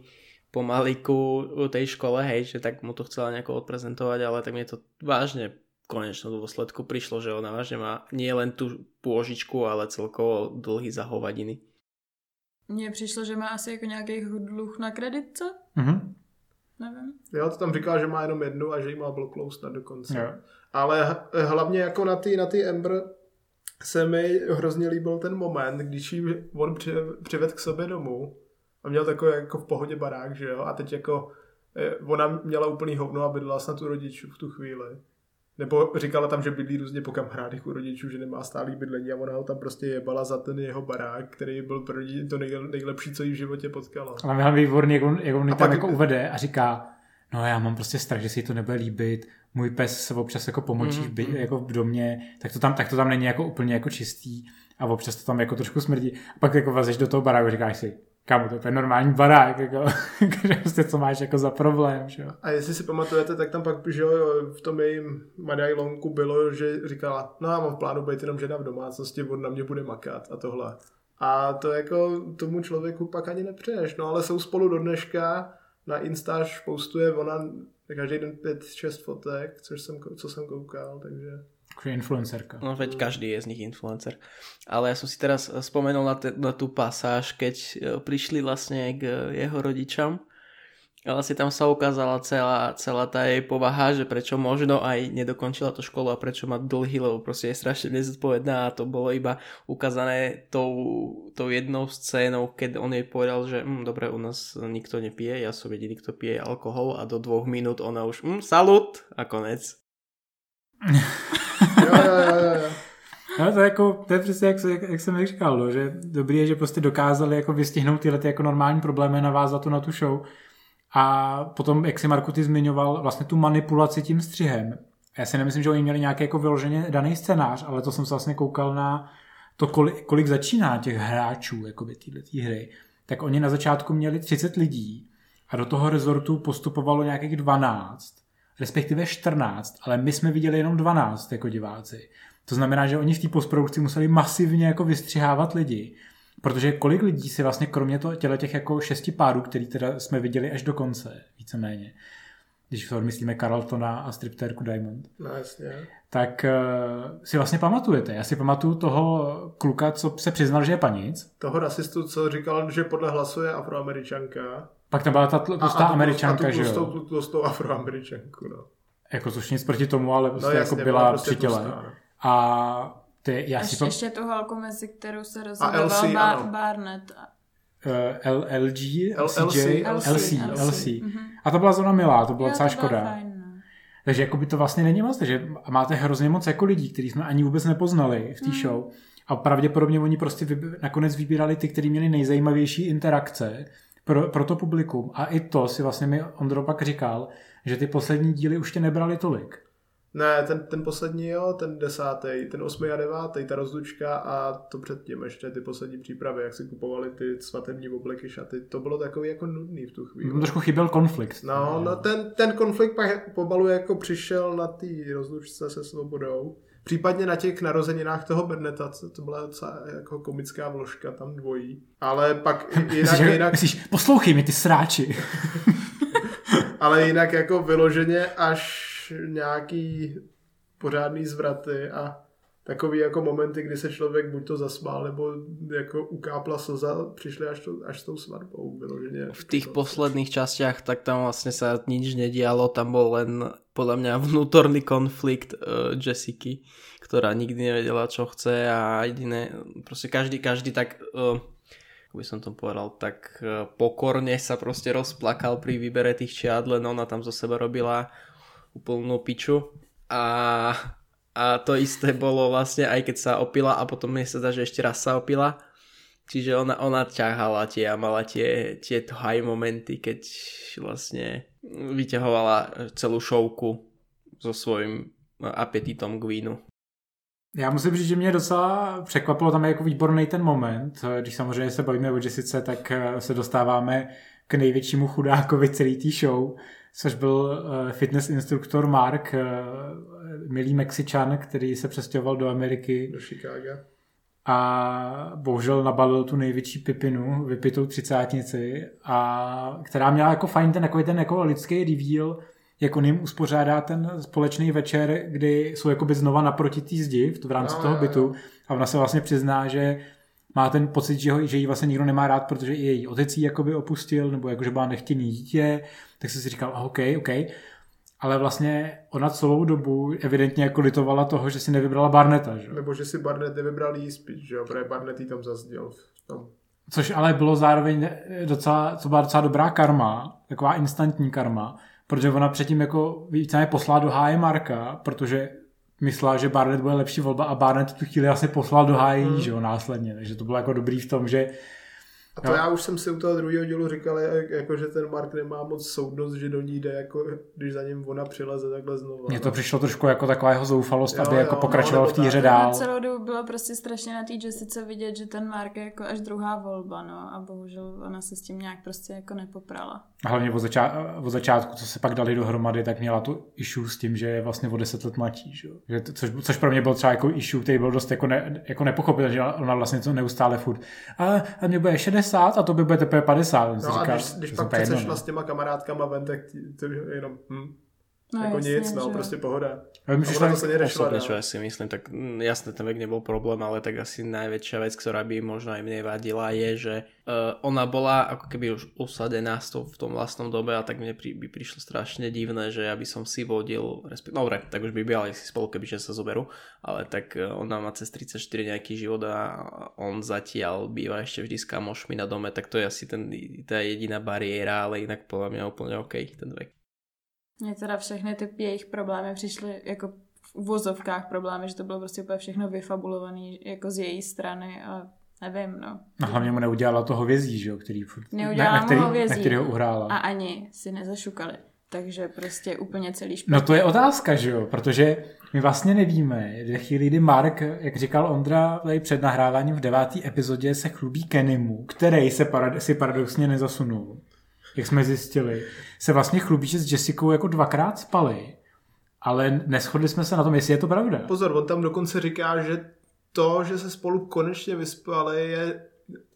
pomaly ku tej škole, hej, že tak mu to chcela nejako odprezentovať, ale tak mi to vážne konečnom dôsledku prišlo, že ona vážne má nie len tú pôžičku, ale celkovo dlhy za hovadiny. Mně přišlo, že má asi jako nějaký dluh na kreditce. Mm-hmm. Nevím. Jo, to tam říká, že má jenom jednu a že jí má bloklou na dokonce. Jo. Ale hlavně jako na ty, na ty Ember se mi hrozně líbil ten moment, když jí on přived k sobě domů a měl takový jako v pohodě barák, že jo, a teď jako eh, ona měla úplný hovno a bydlela snad u rodičů v tu chvíli. Nebo říkala tam, že bydlí různě po kamarádech u rodičů, že nemá stálý bydlení a ona ho tam prostě jebala za ten jeho barák, který byl pro lidi to nejlepší, co jí v životě potkalo. Ale mám výborný, jak on, jak on a tam jako uvede a říká, no já mám prostě strach, že si to nebude líbit, můj pes se občas jako pomočí mm-hmm. v, by, mhm. jako v domě, tak to, tam, tak to tam není jako úplně jako čistý a občas to tam jako trošku smrdí. A pak jako vlezeš do toho baráku a říkáš si, Kámo, to je normální barák, jako, <laughs> že prostě co máš jako za problém, že A jestli si pamatujete, tak tam pak, že jo, v tom jejím medailonku bylo, že říkala, no já mám v plánu být jenom žena v domácnosti, on na mě bude makat a tohle. A to jako tomu člověku pak ani nepřeješ, no ale jsou spolu do dneška, na Instaž postuje ona každý den pět, šest fotek, což jsem, co jsem koukal, takže influencerka. No veď každý je z nich influencer. Ale ja som si teraz spomenul na, te, na tú pasáž, keď e, prišli vlastne k jeho rodičom. A vlastne tam sa ukázala celá, celá tá jej povaha, že prečo možno aj nedokončila tú školu a prečo má dlhy, lebo proste je strašne nezodpovedná a to bolo iba ukázané tou, tou jednou scénou, keď on jej povedal, že hm, dobre, u nás nikto nepije, ja som jediný, kto pije alkohol a do dvoch minút ona už hm, salut a konec. <laughs> jo, jo. No, to, je jako, to je přesně, jak, jak, jak jsem říkal, no, že dobrý je, že prostě dokázali jako vystihnout tyhle ty jako normální problémy, navázat to na tu show. A potom, jak si Marku ty zmiňoval, vlastně tu manipulaci tím střihem. Já si nemyslím, že oni měli nějaký jako vyloženě daný scénář, ale to jsem se vlastně koukal na to, kolik, kolik začíná těch hráčů jakoby této hry. Tak oni na začátku měli 30 lidí a do toho rezortu postupovalo nějakých 12, respektive 14, ale my jsme viděli jenom 12 jako diváci. To znamená, že oni v té postprodukci museli masivně jako vystřihávat lidi, protože kolik lidí si vlastně kromě toho, těle těch jako šesti párů, který teda jsme viděli až do konce, víceméně, když to myslíme Carltona a striptérku Diamond. No jasně. Tak uh, si vlastně pamatujete. Já si pamatuju toho kluka, co se přiznal, že je panic. Toho rasistu, co říkal, že podle hlasu je afroameričanka. Pak tam byla ta tlustá američanka, a tu že jo? tu tlustou afroameričanku, no. Jako což nic proti tomu, ale prostě No jako jasně, byla prostě při těle. tlustá, no. A ty, já si Ještě, pam... ještě tu holku, mezi kterou se rozhodoval Bar- ano. Barnett. a- uh, L, LG, L- LCJ, LC, LC, LC. LC. Mhm. A to byla zóna milá, to byla Jo, docela to bylo škoda. fajn, no. Takže jako by to vlastně není moc, že máte hrozně moc jako lidí, který jsme ani vůbec nepoznali v té Hmm. show. A pravděpodobně oni prostě vyb- nakonec vybírali ty, kteří měli nejzajímavější interakce pro, pro to publikum. A i to si vlastně mi Ondro pak říkal, že ty poslední díly už tě nebrali tolik. Ne, ten, ten poslední jo, ten desátý, ten osmý a devátý, ta rozlučka a to předtím ještě ty poslední přípravy, jak si kupovali ty svatební obleky, šaty, to bylo takový jako nudný v tu chvíli. Trošku chyběl konflikt. No, no ten, ten konflikt pak pomalu jako přišel na té rozlučce se svobodou. Případně na těch narozeninách toho Berneta, co to byla docela jako komická vložka, tam dvojí. Ale pak <laughs> jinak, Myslíš, jinak, myslíš, poslouchej mi ty sráči. <laughs> ale jinak jako vyloženě až nějaký pořádný zvraty a takový jako momenty, kdy se člověk buď to zasmál, nebo jako ukápla slza, přišly až, to, až s tou svatbou vyloženě. v tých posledných častiach, tak tam vlastne sa nič nedialo, tam bol len podľa mňa vnútorný konflikt uh, Jessiky, ktorá nikdy nevedela, čo chce a jediné, proste každý, každý tak, uh, ako by som to povedal, tak uh, pokorne sa proste rozplakal pri výbere tých čiad, len ona tam zo seba robila úplnú piču a a to isté bolo vlastne aj keď sa opila a potom mi sa zdá, že ešte raz sa opila. Čiže ona, ona ťahala tie a mala tie, tieto high momenty, keď vlastne vyťahovala celú šovku so svojím apetitom k vínu. Já musím říct, že mě docela překvapilo, tam je jako výborný ten moment, když samozřejmě se bavíme o Jessice, tak eh, se dostáváme k největšímu chudákovi celý té show, což byl eh, fitness instruktor Mark, eh, milý Mexičan, který se přestěhoval do Ameriky Do Chicaga. a bohužel nabalil tu největší pipinu, vypitou třicátnici, a která měla jako fajn ten, jako ten jako lidský reveal, jak on jim uspořádá ten společný večer, kdy jsou jakoby znova naproti té zdi v, v rámci No, toho bytu a ona se vlastně přizná, že má ten pocit, že, ho, že ji vlastně nikdo nemá rád, protože i její otec ji jakoby opustil, nebo jako, že byla nechtěný dítě, tak jsem si říkal, a OK, OK. Ale vlastně ona celou dobu evidentně jako litovala toho, že si nevybrala Barneta, že? Nebo že si Barnett nevybral jí spíš, že jo, protože Barnett jí tam zazděl v tom. Což ale bylo zároveň docela, to byla docela dobrá karma, taková instantní karma, protože ona předtím jako víceméně poslala do háje Marka, protože myslela, že Barnett bude lepší volba a Barnett v tu chvíli asi poslal do háje Hmm. že jo, následně. Takže to bylo jako dobrý v tom, že A to Jo. já už jsem si u toho druhého dílu říkal, jak- jako, že ten Mark nemá moc soudnost, že do ní jde, jako, když za ním ona přileze takhle znovu. mně to přišlo trošku jako taková jeho zoufalost, Jo, aby jo, jako no, pokračoval nebo v té hře Na dál. celou dobu bylo prostě strašně na té Jessice vidět, že ten Mark je jako až druhá volba, no a bohužel ona se s tím nějak prostě jako nepoprala. A Hlavně od, začá, od začátku, co se pak dali dohromady, tak měla tu issue s tím, že je vlastně o 10 let mladší. Že? jo. Že to, což, což, pro mě byl třeba jako issue, který byl dost jako, ne, jako nepochopitelný, že ona vlastně to neustále furt. A, a mě bude 60 a to by bude teprve 50. On si No a říká, když, když pak jsem to jedno, přece šla no. s těma kamarádkama ven, tak to jenom hm, No jako nic, no, že prostě pohoda. A přišla, ona to sa Osobne, čo ja si myslím, tak mm, jasne, ten vek nebol problém, ale tak asi najväčšia vec, ktorá by možno aj mne vadila, je, že uh, ona bola ako keby už usadená s tou, v tom vlastnom dobe a tak mne pri, by prišlo strašne divné, že ja by som si vodil, respekt, dobre, tak už by bývali si spolu, kebyže sa zoberú, ale tak uh, ona má cez 34 nejaký život a on zatiaľ býva ešte vždy s kamošmi na dome, tak to je asi ten, tá jediná bariéra, ale inak podľa mňa úplne OK ten vek. Mně teda všechny ty jejich problémy přišly jako v uvozovkách problémy, že to bylo prostě úplně všechno vyfabulované jako z její strany a nevím, no. A hlavně mu neudělala to hovězí, že jo, který, furt- Neudělala na, na, který, hovězí. na který ho uhrála. A ani si nezašukali. Takže prostě úplně celý špatně. No to je otázka, že jo, protože my vlastně nevíme, ve chvíli, kdy Mark, jak říkal Ondra tady před nahráváním v deváté epizodě, se chlubí Kenimu, který se parad- si paradoxně nezasunul, jak jsme zjistili, se vlastně chlubí, že s Jessicou jako dvakrát spali, ale neschodli jsme se na tom, jestli je to pravda. Pozor, on tam dokonce říká, že to, že se spolu konečně vyspali, je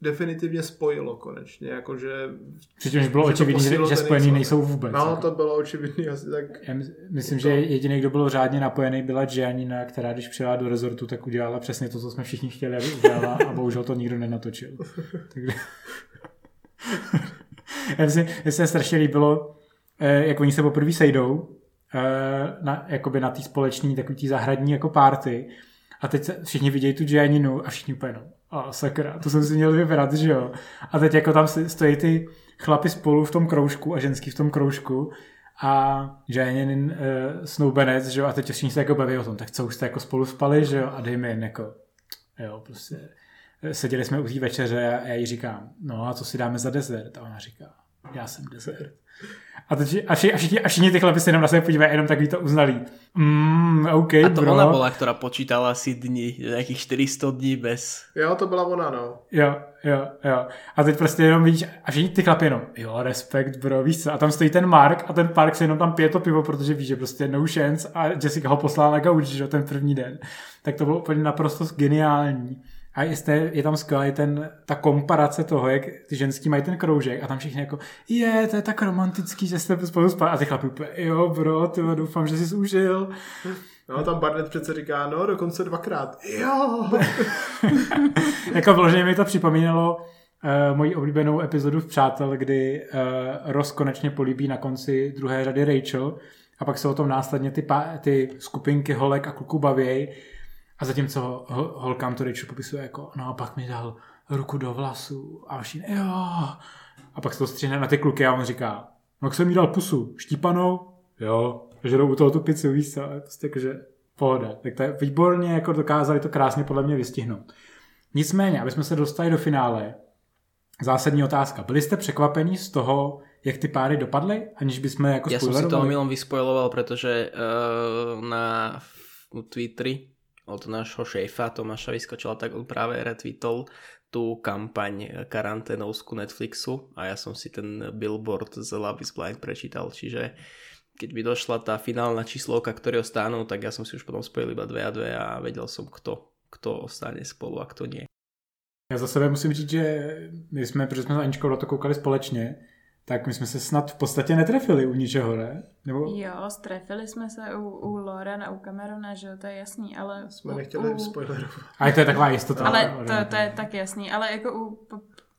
definitivně spojilo konečně, jakože... Přičemž bylo že to očividné, že, že spojení nejsou vůbec. No, jako. to bylo očividný asi tak... Já mys- myslím, že jediný, kdo byl řádně napojený, byla Giannina, která když přijela do rezortu, tak udělala přesně to, co jsme všichni chtěli, aby udělala a bohužel to nikdo nenatočil. <laughs> <laughs> <laughs> Takže... <laughs> Já myslím, že se strašně líbilo, eh, jak oni se poprvé sejdou eh, na, jakoby na té společné takový tý zahradní jako party a teď se všichni vidějí tu Gianninu a všichni úplně no, a sakra, to jsem si měl vybrat, že jo. A teď jako tam stojí ty chlapi spolu v tom kroužku a ženský v tom kroužku a Janin uh, snoubenec, že jo, a teď všichni se jako baví o tom, tak co už jste jako spolu spali, že jo, a dej mi jako, jo, prostě eh, seděli jsme u té večeře a já jí říkám, no a co si dáme za dezert? A ona říká, já jsem dezert. A, teď, a, všichni, a, všichni, a všichni ty chlapi se jenom na sebe podívají, jenom takový to uznalí. Mm, OK, A to bro. ona bola, ktorá počítala si dní, nejakých 400 dní bez... Jo, to byla ona, no. Jo, jo, jo. A teď prostě jenom vidíš, a všichni ty chlapi jenom, jo, respekt, bro, víš co. A tam stojí ten Mark a ten Park se jenom tam pije to pivo, protože ví, že prostě no chance a Jessica ho poslala na gauč, že jo, ten první den. Tak to bylo úplně naprosto geniální. A jste, je tam skvělý ten, ta komparace toho, jak ty ženský mají ten kroužek a tam všichni jako, je, to je tak romantický, že jste spolu spali. A ty chlapi úplně, jo, bro, ty doufám, že jsi užil. No, tam Barnett přece říká, no, dokonce dvakrát. Jo! <laughs> jako vloženě mi to připomínalo uh, moji oblíbenou epizodu v Přátel, kdy uh, Ross konečně políbí na konci druhé řady Rachel a pak se o tom následně ty, pá- ty skupinky holek a kluků bavějí a zatímco ho- holkám to Rachel popisuje jako no a pak mi dal ruku do vlasu a všichni jo a pak se to střihne na ty kluky a on říká no jak jsem jí dal pusu, štípanou? Jo, že jdou u toho tu pizzu, víš co, a prostě jakože pohoda. Tak to je výborně, jako dokázali to krásně podle mě vystihnout. Nicméně, aby jsme se dostali do finále, zásadní otázka. Byli jste překvapení z toho, jak ty páry dopadly, aniž bychom jako Ja som si to omylom vyspoiloval, pretože uh, na Twitteri od nášho šéfa Tomáša vyskočila, tak on práve retweetol tú kampaň karanténovskú Netflixu a ja som si ten billboard z Love is Blind prečítal, čiže keď by došla tá finálna číslovka, ktorého stánu, tak ja som si už potom spojil iba dve a dve a vedel som, kto, kto ostane spolu a kto nie. Já za sebe musím říct, že my jsme, protože jsme s Aničkou na to koukali společně, tak my jsme se snad v podstatě netrefili u ničeho, ne? Nebo... Jo, strefili jsme se u, u Lorena, u Camerona, že jo, to je jasný, ale... Jsme u, nechtěli u, spoilerovat. Ale to je taková jistota. Ale to, to je tak jasný, ale jako u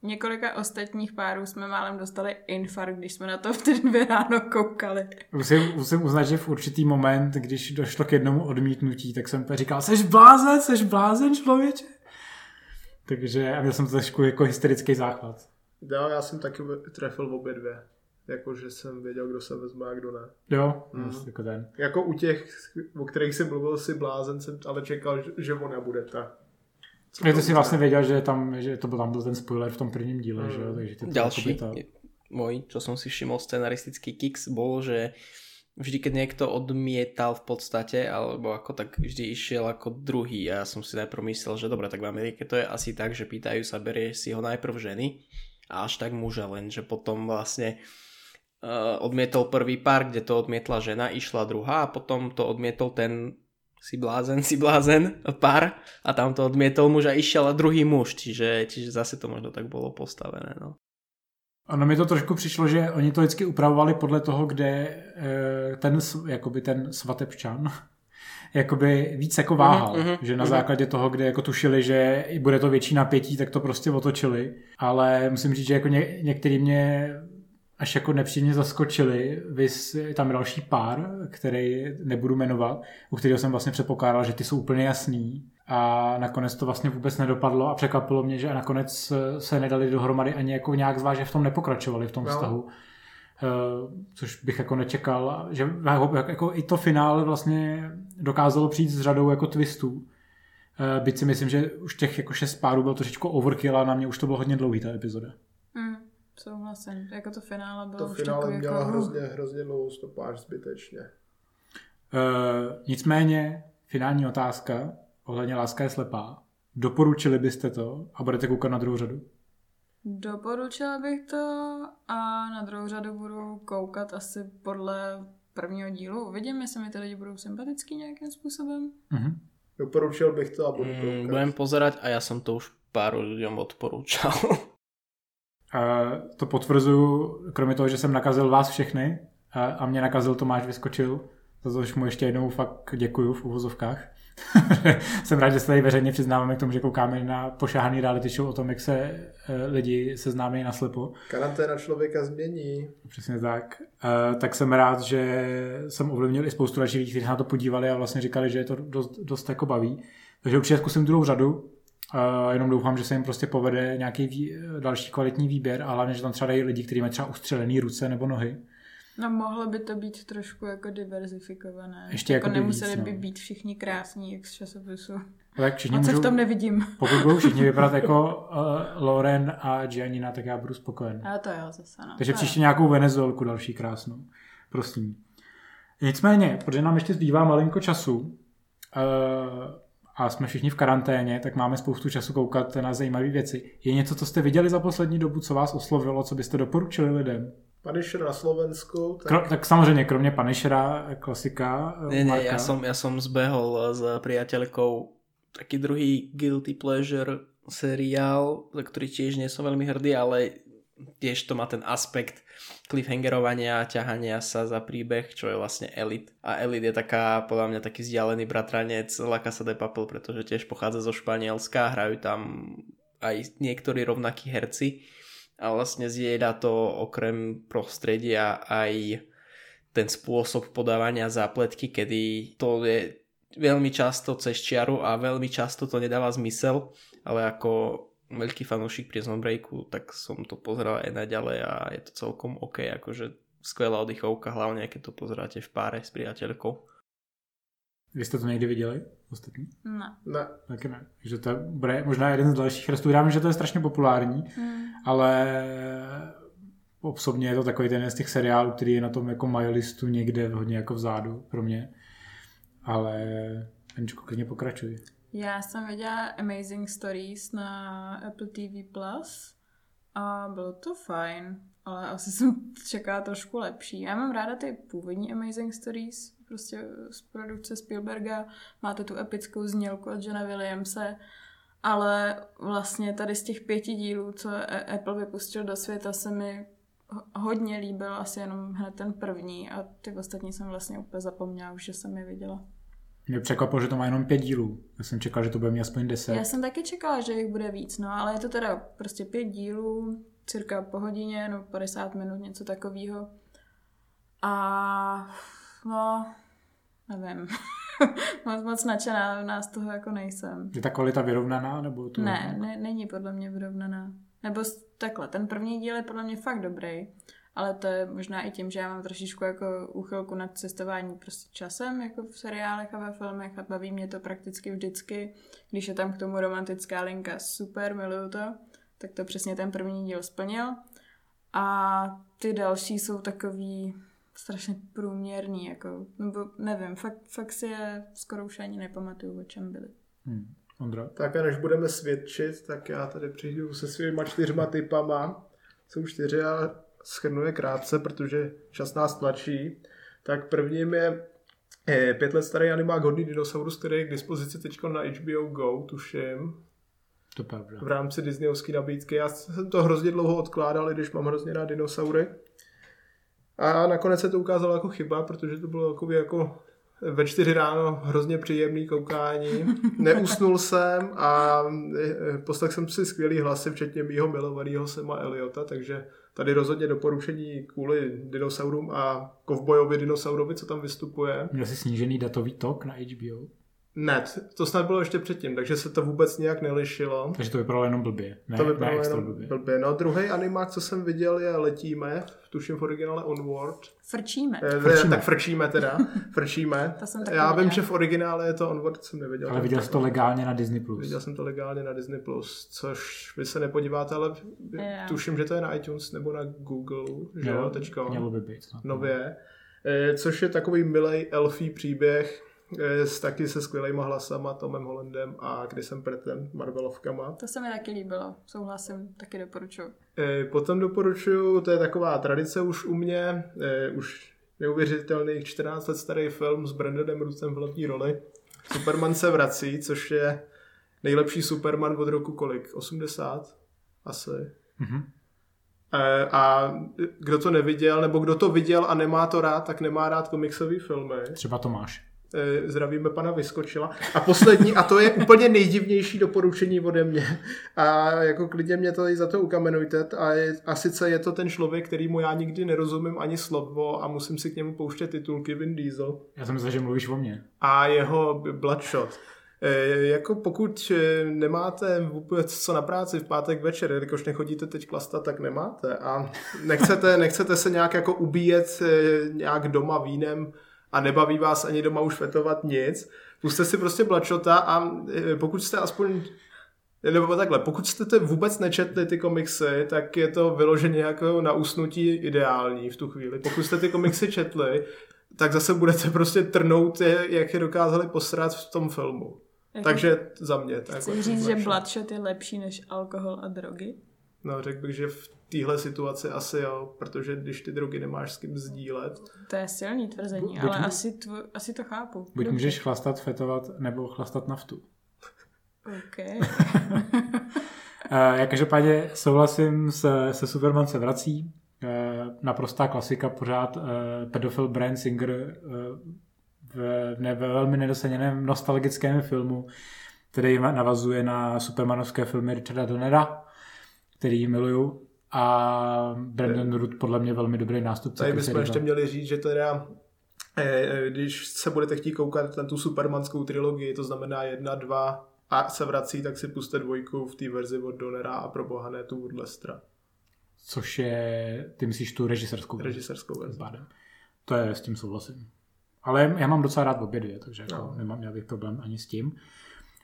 několika ostatních párů jsme málem dostali infarkt, když jsme na to v ty dvě ráno koukali. Musím, musím uznat, že v určitý moment, když došlo k jednomu odmítnutí, tak jsem říkal, seš blázen, seš blázen, člověče. Takže a měl jsem to trošku jako hysterický záchvat. Jo, já jsem taky trefil v obě dvě. Jakože jsem věděl, kdo se vezme a kdo ne. Jo, Mhm. mm. jako ten. Jako u těch, o kterých jsem mluvil si blázen, jsem ale čekal, že- že ona bude ta. Co to ty si vlastně věděl, že tam, že to byl, tam byl ten spoiler v tom prvním díle, Mm. že jo, takže ty to jakoby to... môj, čo som si všimol scenaristický kicks, bol, že vždy, keď niekto odmietal v podstate, alebo ako tak vždy išiel ako druhý. A ja som si najprv myslel, že dobre, tak v Amerike to je asi tak, že pýtajú sa, berieš si ho najprv ženy a až tak muža, lenže potom vlastne uh, odmietol prvý pár, kde to odmietla žena, išla druhá a potom to odmietol ten si blázen, si blázen pár a tam to odmietol muž a išiel a druhý muž, čiže, čiže zase to možno tak bolo postavené. No. Ono mi to trošku přišlo, že oni to vždycky upravovali podle toho, kde eh, ten, jakoby ten svatebčan jakoby víc jako váhal, Mhm, mhm, že na mhm. základě toho, kde jako tušili, že bude to větší napětí, tak to prostě otočili, ale musím říct, že jako ně, některý mě až jako nepříjemně zaskočili, vys tam další pár, který nebudu jmenovat, u kterého jsem vlastně předpokládal, že ty jsou úplně jasný a nakonec to vlastně vůbec nedopadlo a překvapilo mě, že nakonec se nedali dohromady ani jako nějak zvlášť, že v tom nepokračovali v tom No. vztahu. Což bych jako nečekal, že jako, jako i to finále vlastně dokázalo přijít s řadou jako twistů. Byť si myslím, že už těch jako šest párů byl trošičku overkill a na mě už to bylo hodně dlouhý ta epizoda. Hmm, souhlasím. Jako to finále bylo To už finále takový měla jako... hrozně, hrozně dlouhou stopáž zbytečně. Uh, nicméně, finální otázka ohledně Láska je slepá. Doporučili byste to a budete koukat na druhou řadu? Doporučila bych to a na druhou řadu budu koukat asi podle prvního dílu. Uvidím, jestli mi ty lidi budou sympatický nějakým způsobem. Uh-huh. Doporučil bych to a budu Mm, koukat. budem pozerať a ja som to už pár ľuďom odporúčal. Uh, <laughs> to potvrzuju, kromě toho, že jsem nakazil vás všechny a, a mě nakazil Tomáš Vyskočil, za což mu ještě jednou fakt děkuju v uvozovkách. <laughs> jsem rád, že se tady veřejně přiznáváme k tomu, že koukáme na pošáhaný reality show o tom, jak se uh, lidi seznámí na slepo. Karanténa člověka změní. Přesně tak. Uh, tak jsem rád, že jsem ovlivnil i spoustu dalších lidí, kteří se na to podívali a vlastně říkali, že je to dost, dost jako baví. Takže určitě zkusím druhou řadu. Uh, jenom doufám, že se jim prostě povede nějaký vý, další kvalitní výběr a hlavně, že tam třeba dají lidi, kteří mají třeba ustřelený ruce nebo nohy. No mohlo by to být trošku jako diverzifikované. Ještě jako jakoby nemuseli víc, by no. být všichni krásní, jak z časopisu. Tak všichni můžou, v tom nevidím. pokud budou všichni <laughs> vypadat jako uh, Loren a Giannina, tak já budu spokojen. A to jo, zase no. Takže to příště jo. nějakou Venezuelku další krásnou. Prosím. Nicméně, protože nám ještě zbývá malinko času uh, a jsme všichni v karanténě, tak máme spoustu času koukat na zajímavé věci. Je něco, co jste viděli za poslední dobu, co vás oslovilo, co byste doporučili lidem? Punisher na Slovensku, tak Kro, tak samozřejmě, kromě Punishera, klasika, eh, nie, Marka. ja som, ja som zbehol s priateľkou taký druhý Guilty Pleasure seriál, za ktorý tiež nie som veľmi hrdý, ale tiež to má ten aspekt cliffhangerovania a ťahania sa za príbeh, čo je vlastne Elite. A Elite je taká, podľa mňa taký vzdialený bratranec La Casa de Papel, pretože tiež pochádza zo Španielska, hrajú tam aj niektorí rovnakí herci a vlastne zjeda to okrem prostredia aj ten spôsob podávania zápletky, kedy to je veľmi často cez čiaru a veľmi často to nedáva zmysel, ale ako veľký fanúšik Prison Breaku, tak som to pozeral aj naďalej a je to celkom OK, akože skvelá oddychovka, hlavne keď to pozeráte v páre s priateľkou. Vy jste to někdy viděli? Ostatní? Ne. ne. Taky ne. Takže to bude možná jeden z dalších restů. Já vím, že to je strašně populární, Hmm. ale osobně je to takový ten z těch seriálů, který je na tom jako my listu někde hodně jako vzadu pro mě. Ale Aničko, klidně pokračuj. Já jsem viděla Amazing Stories na Apple TV Plus a bylo to fajn, ale asi jsem <laughs> čekala trošku lepší. Já mám ráda ty původní Amazing Stories, prostě z produkce Spielberga. Máte tu epickou znělku od Johna Williamse, ale vlastně tady z těch pěti dílů, co Apple vypustil do světa, se mi ho- hodně líbil asi jenom hned ten první a ty ostatní jsem vlastně úplně zapomněla, už že jsem je viděla. Mě překvapilo, že to má jenom pět dílů. Já jsem čekal, že to bude mít aspoň deset. Já jsem taky čekala, že jich bude víc, no, ale je to teda prostě pět dílů, cirka po hodině, no 50 minut, něco takového. A no, nevím. <laughs> moc, moc nadšená nás toho jako nejsem. Je ta kvalita vyrovnaná? Nebo to... Ne, ne, není podle mě vyrovnaná. Nebo takhle, ten první díl je podle mě fakt dobrý, ale to je možná i tím, že já mám trošičku jako úchylku nad cestování prostě časem, jako v seriálech a ve filmech a baví mě to prakticky vždycky. Když je tam k tomu romantická linka, super, miluju to, tak to přesně ten první díl splnil. A ty další jsou takový strašně průměrný, jako, nebo nevím, fakt, fakt si je skoro už ani nepamatuju, o čem byli. Hmm. Ondra? Tak a než budeme svědčit, tak já tady přijdu se svýma čtyřma typama. Jsou čtyři a schrnu je krátce, protože čas nás tlačí. Tak prvním je pět let starý animák Hodný dinosaurus, který je k dispozici teď na HBO Go, tuším, To pravda. v rámci Disneyovské nabídky. Já jsem to hrozně dlouho odkládal, i když mám hrozně rád dinosaury. A nakonec se to ukázalo jako chyba, protože to bylo jako, jako ve čtyři ráno hrozně příjemný koukání. <laughs> Neusnul jsem a eh, poslech jsem si skvělý hlasy, včetně mýho milovaného Sema Eliota, takže tady rozhodně doporučení kvůli dinosaurům a kovbojovi dinosaurovi, co tam vystupuje. Měl jsi snížený datový tok na HBO? Ne, to snad bylo ještě předtím, takže se to vůbec nějak nelišilo. Takže to vypadalo jenom blbě. Ne, to ne vypadalo extra jenom blbě. blbě. No druhý animák, co jsem viděl, je Letíme, tuším v originále Onward. Frčíme. Eh, Frčíme. Tak frčíme teda, <laughs> frčíme. To jsem Já vím, že v originále je to Onward, jsem neviděl. Ale viděl jsi to legálně na Disney+. Plus. Viděl jsem to legálně na Disney+, Plus, což vy se nepodíváte, ale Jo. tuším, že to je na iTunes nebo na Google, že jo, teďka. Mělo by být. snad. nově, eh, což je takový milej elfí příběh s taky se skvělýma hlasama, Tomem Hollandem a Chrisem Prattem, Marvelovkama. To se mi taky líbilo. Souhlasím, taky doporučuji. Eh, Potom doporučuju, to je taková tradice už u mě, eh, už neuvěřitelných 14 let starý film s Brandonem Rootsem v hlavní roli. Superman se vrací, což je nejlepší Superman od roku kolik? 80? Asi. Mhm. Eh, A kdo to neviděl, nebo kdo to viděl a nemá to rád, tak nemá rád komiksové filmy. Třeba Tomáš. Eh, Zdravíme pana Vyskočila. A poslední, a to je úplně nejdivnější doporučení ode mě. A jako klidně mě to i za to ukamenujte. A, je, a sice je to ten člověk, kterýmu já nikdy nerozumím ani slovo a musím si k němu pouštět titulky Vin Diesel Já jsem myslel, že mluvíš o mně. a jeho Bloodshot. E, jako pokud e, nemáte vůbec co na práci v pátek večer, jelikož nechodíte teď klastat, tak nemáte a nechcete, nechcete se nějak jako ubíjet nějak doma vínem a nebaví vás ani doma už fetovat nic, puste si prostě Bloodshota a e, pokud jste aspoň nebo takhle, pokud jste to vůbec nečetli ty komiksy, tak je to vyloženě jako na usnutí ideální v tu chvíli. Pokud jste ty komiksy četli, tak zase budete prostě trnout, je- jak je dokázali posrat v tom filmu. Jako- Takže za mě. Tak Chci jako říct, že. Bloodshot je lepší než alkohol a drogy? No, řekl bych, že v téhle situaci asi jo, protože když ty drogy nemáš s kým sdílet, To je silný tvrzení, Buď ale mu- asi, tvo, asi to chápu. Buď Dobře. můžeš chlastat, fetovat, nebo chlastat naftu. OK. Uh, <laughs> já každopádně souhlasím se, se Superman se vrací. Uh, naprostá klasika, pořád uh, pedofil Brian Singer uh, v, ne, ve velmi nedoceněném nostalgickém filmu, který navazuje na supermanovské filmy Richarda Donnera, který miluju. A Brandon Root podle mě velmi dobrý nástupce. tady bychom ještě měli říct, že teda eh, eh, když se budete chtít koukat na tu supermanskou trilogii, to znamená jedna, dva a se vrací, tak si puste dvojku v té verzi od Donera a pro boha ne tu od Lestra, Což je, ty myslíš tu režiserskou verzi. režiserskou verzi. To je, s tím souhlasím. Ale já mám docela rád obě dvě, takže jako No. nemám nějaký problém ani s tím.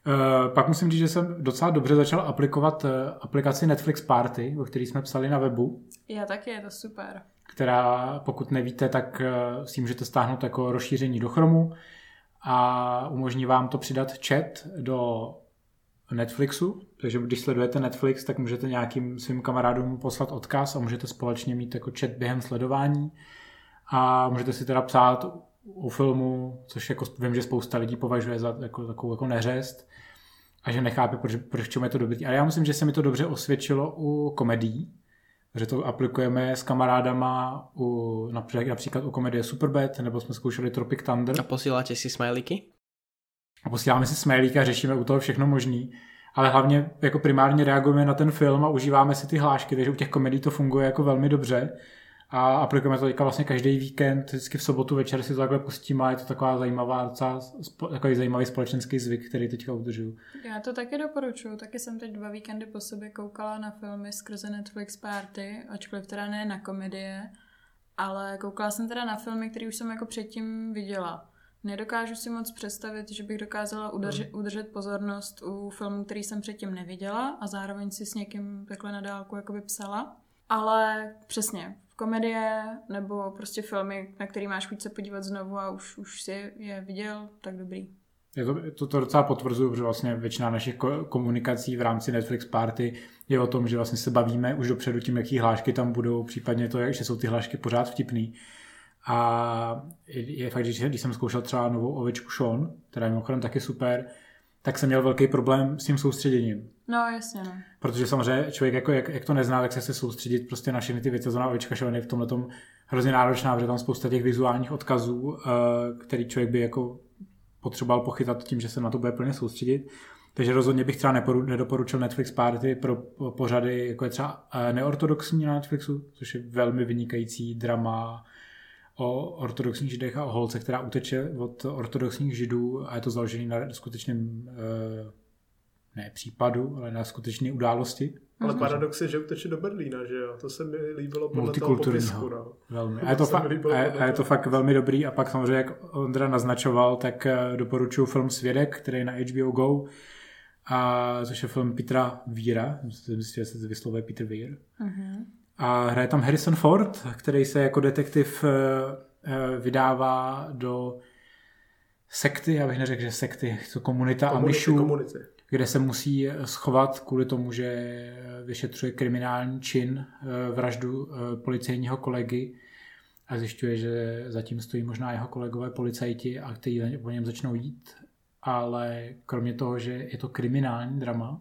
Uh, pak musím říct, že jsem docela dobře začal aplikovat uh, aplikaci Netflix Party, o který jsme psali na webu, Já taky, je to super. která, pokud nevíte, tak uh, si můžete stáhnout jako rozšíření do Chromu a umožní vám to přidat chat do Netflixu, takže když sledujete Netflix, tak můžete nějakým svým kamarádům poslat odkaz a můžete společně mít jako chat během sledování. A můžete si teda psát u filmu, což jako vím, že spousta lidí považuje za jako, takovou jako neřest a že nechápe, proč, proč čemu je to dobrý. Ale já myslím, že se mi to dobře osvědčilo u komedií, že to aplikujeme s kamarádama u, například, u komedie Superbad, nebo jsme zkoušeli Tropic Thunder A posíláte si smajliky? a posíláme si smajlíka a řešíme u toho všechno možný. Ale hlavně jako primárně reagujeme na ten film a užíváme si ty hlášky, takže u těch komedí to funguje jako velmi dobře. A aplikujeme to teďka vlastně každý víkend, vždycky v sobotu večer si to takhle pustíme a je to taková zajímavá, docela takový zajímavý společenský zvyk, který teďka udržuju. Já to taky doporučuji. Taky jsem teď dva víkendy po sobě koukala na filmy skrze Netflix Party, ačkoliv teda ne na komedie, ale koukala jsem teda na filmy, které už jsem jako předtím viděla. Nedokážu si moc představit, že bych dokázala udržet, udržet pozornost u filmů, který jsem předtím neviděla a zároveň si s někým takhle na dálku jakoby psala. Ale přesně, komedie nebo prostě filmy, na který máš chuť se podívat znovu a už, už si je viděl, tak dobrý. Je to, to, to docela potvrzuju, protože vlastně většina našich ko- komunikací v rámci Netflix Party je o tom, že vlastně se bavíme už dopředu tím, jaký hlášky tam budou, případně to, že jsou ty hlášky pořád vtipný. A je, je fakt, že když jsem zkoušel třeba novou ovečku Sean, která je mimochodem taky super, tak jsem měl velký problém s tím soustředěním. No jasně, no. Protože samozřejmě člověk, jako, jak, jak to nezná, tak se chce soustředit prostě na všechny ty věci. Zóna ovečka Sean je v tomhle tom hrozně náročná, protože tam spousta těch vizuálních odkazů, eh, který člověk by jako potřeboval pochytat tím, že se na to bude plně soustředit. Takže rozhodně bych třeba neporu, nedoporučil Netflix Party pro po- pořady, jako je třeba eh, neortodoxní na Netflixu, což je velmi vynikající drama o ortodoxních židech a o holce, která uteče od ortodoxních židů a je to založené na skutečném eh, ne případu, ale na skutečné události. Ale paradox je, že uteče do Berlína, že jo? To se mi líbilo podle toho popisku, no. Velmi. A je to, fa- a, a je to fakt velmi dobrý a pak samozřejmě, jak Ondra naznačoval, tak eh, doporučuji film Svědek, který je na HBO Go, a což je film Petra Víra, myslím, že se vyslovuje Peter Vír. Uh-huh. A hraje tam Harrison Ford, který se jako detektiv eh, eh, vydává do sekty, já bych neřekl, že sekty, to komunita komunity, Amishů, komunity. kde se musí schovat kvůli tomu, že vyšetřuje kriminální čin, eh, vraždu policejního kolegy a zjišťuje, že zatím stojí možná jeho kolegové policajti a kteří po něm začnou jít, ale kromě toho, že je to kriminální drama,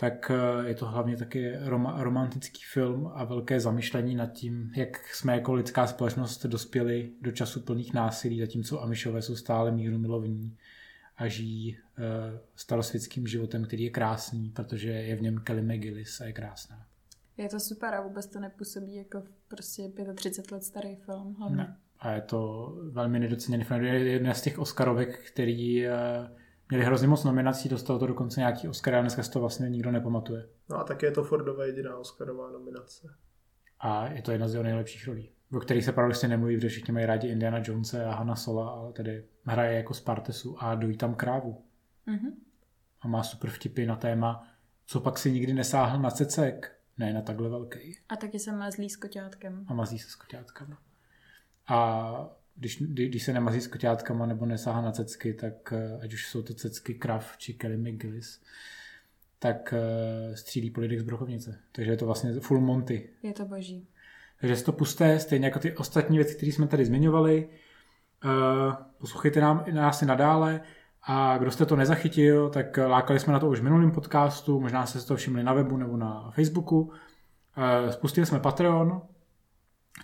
tak eh, je to hlavně taky rom- romantický film a velké zamyšlení nad tím, jak jsme jako lidská společnost dospěli do času plných násilí, zatímco Amišové jsou stále míru milovní a žijí uh, starosvětským životem, který je krásný, protože je v něm Kelly McGillis a je krásná. Je to super a vůbec to nepůsobí jako prostě 35 let starý film hlavně. Ne. A je to velmi nedoceněný film. Je jedna z těch Oscarovek, který uh, Měli hrozně moc nominací, dostalo to dokonce nějaký Oscar a dneska si to vlastně nikdo nepamatuje. No a taky je to Fordova jediná Oscarová nominace. A je to jedna z jeho nejlepších rolí, o kterých se paradoxně nemluví, protože všichni mají rádi Indiana Jonese a Hanna Sola, ale tedy hraje jako Spartesu a dojí tam krávu. Mm-hmm. A má super vtipy na téma, co pak si nikdy nesáhl na cecek. Ne, na takhle velký. A taky se mazlí s koťátkem. A mazlí se s koťátkem. A když, když se nemazí s koťátkama nebo nesáhá na cecky, tak eh, ať už jsou to cecky Krav či Kelly McGillis, tak uh, střílí po lidech z Brochovnice. Takže je to vlastně full Monty. Je to boží. Takže si to pusté, stejně jako ty ostatní věci, které jsme tady zmiňovali. Uh, poslouchejte nám, nás i nadále. A kdo jste to nezachytil, tak lákali jsme na to už v minulém podcastu, možná jste si to všimli na webu nebo na Facebooku. Spustili jsme Patreon,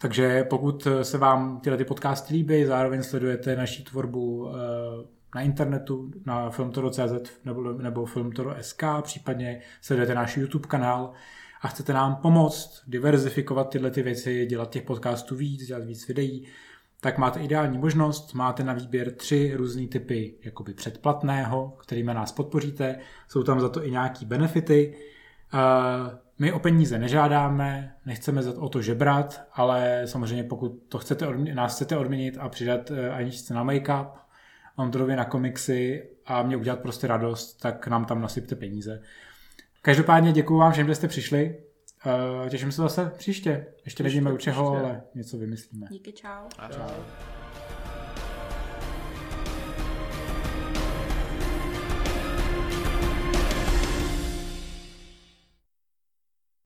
takže pokud se vám tyhle ty podcasty líbí, zároveň sledujete naší tvorbu eh, na internetu, na filmtoro.cz nebo, nebo filmtoro.sk, případně sledujete náš YouTube kanál a chcete nám pomoct diverzifikovat tyhle ty věci, dělat těch podcastů víc, dělat víc videí, tak máte ideální možnost, máte na výběr tři různé typy jakoby předplatného, kterými nás podpoříte, jsou tam za to i nějaký benefity, eh, my o peníze nežádáme, nechceme o to žebrat, ale samozřejmě pokud to chcete odměnit, nás chcete odměnit a přidat eh, Aničce na make-up, Ondrovi na komiksy a mě udělat prostě radost, tak nám tam nasypte peníze. Každopádně děkuji vám všem, že jste přišli. Uh, těším se zase příště. Ještě nevíme u čeho, ale něco vymyslíme. Díky, čau. Čau.